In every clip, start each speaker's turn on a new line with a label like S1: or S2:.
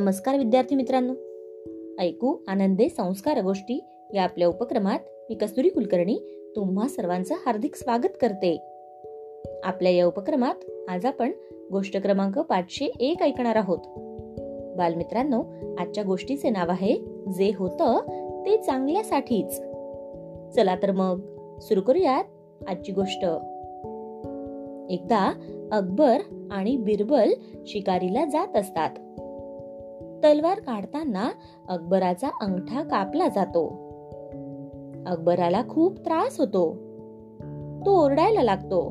S1: नमस्कार विद्यार्थी मित्रांनो. ऐकू आनंदे संस्कार गोष्टी या आपल्या उपक्रमात मी कस्तुरी कुलकर्णी तुम्हा सर्वांचं हार्दिक स्वागत करते. आपल्या या उपक्रमात आज आपण गोष्ट क्रमांक पाचशे एक ऐकणार आहोत. बालमित्रांनो आजच्या गोष्टीचे नाव आहे जे होतं ते चांगल्यासाठीच. चला तर मग सुरू करूयात आजची गोष्ट. एकदा अकबर आणि बिरबल शिकारीला जात असतात. तलवार काढताना अकबराचा अंगठा कापला जातो. अकबराला खूप त्रास होतो. तो ओरडायला लागतो.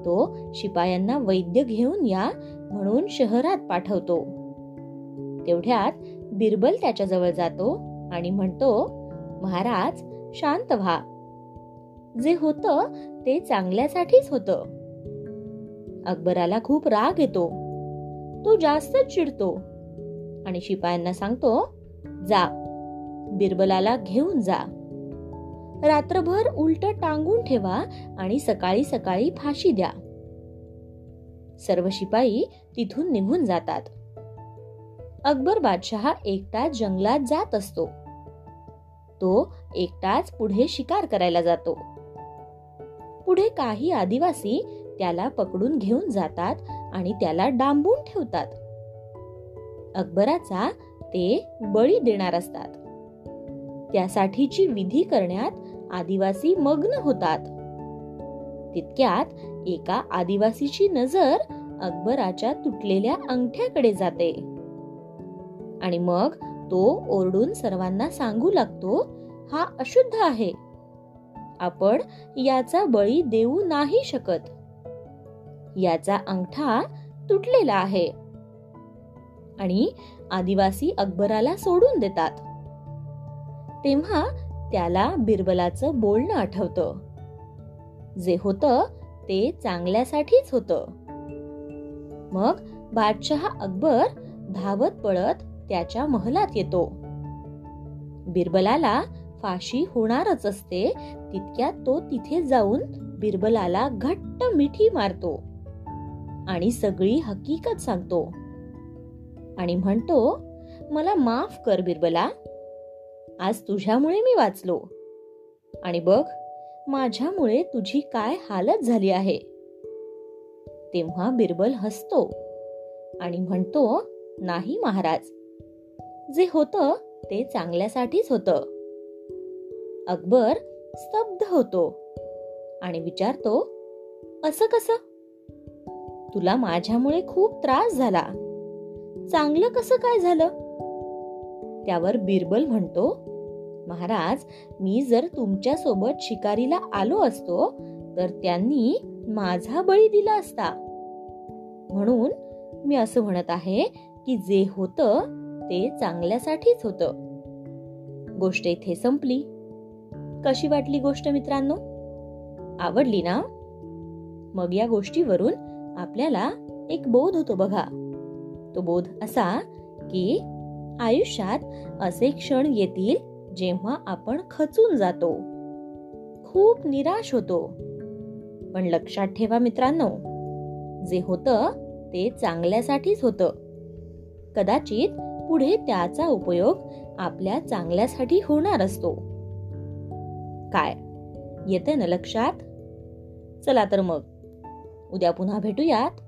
S1: तो शिपायांना वैद्य घेऊन या म्हणून शहरात पाठवतो. तेवढ्यात बिरबल त्याच्याजवळ जातो आणि म्हणतो महाराज शांत व्हा. जे होतं ते चांगल्यासाठीच होतं. अकबराला खूप राग येतो. तो जास्तच चिडतो. आणि शिपायांना सांगतो जा बिरबलाला घेऊन जा. रात्रभर उलट टांगून ठेवा आणि सकाळी सकाळी फाशी द्या. सर्व शिपाई तिथून निघून जातात. अकबर बादशहा एकटाच जंगलात जात असतो. तो एकटाच पुढे शिकार करायला जातो. पुढे काही आदिवासी त्याला पकडून घेऊन जातात आणि त्याला डांबून ठेवतात. अकबराचा ते बळी देणार असतात. त्यासाठीची विधी करण्यात आदिवासी मग्न होतात. तितक्यात एका आदिवासीची नजर अकबराच्या तुटलेल्या अंगठ्याकडे जाते. आणि मग तो ओरडून सर्वांना सांगू लागतो हा अशुद्ध आहे. आपण याचा बळी देऊ नाही शकत. याचा अंगठा तुटलेला आहे. आणि आदिवासी अकबराला सोडून देतात. तेव्हा त्याला बिरबलाचं बोलणं आठवतं. जे होतं ते चांगल्यासाठीच होतं. मग बादशहा अकबर धावत पळत त्याच्या महलात येतो. बिरबलाला फाशी होणारच असते तितक्यात तो तिथे जाऊन बिरबलाला घट्ट मिठी मारतो आणि सगळी हकीकत सांगतो. आणि म्हणतो मला माफ कर बिरबला. आज तुझ्यामुळे मी वाचलो. आणि बघ माझ्यामुळे तुझी काय हालत झाली आहे. तेव्हा बिरबल हसतो आणि म्हणतो नाही महाराज. जे होतं ते चांगल्यासाठीच होतं. अकबर स्तब्ध होतो आणि विचारतो असं कसं? तुला माझ्यामुळे खूप त्रास झाला. चांगलं कसं काय झालं? त्यावर बिरबल म्हणतो महाराज मी जर तुमच्यासोबत शिकारीला आलो असतो तर त्यांनी माझा बळी दिला असता. म्हणून मी असं म्हणत आहे की जे होतं ते चांगल्यासाठीच होतं. गोष्ट इथे संपली. कशी वाटली गोष्ट मित्रांनो? आवडली ना? मग या गोष्टीवरून आपल्याला एक बोध होतो बघा. तो बोध असा की आयुष्यात असे क्षण येतील जेव्हा आपण खचून जातो. खूप निराश होतो. पण लक्षात ठेवा मित्रांनो जे होतं ते चांगल्यासाठीच होतं. कदाचित पुढे त्याचा उपयोग आपल्या चांगल्यासाठी होणार असतो. काय? येते ना लक्षात? चला तर मग. उद्या पुन्हा भेटूयात.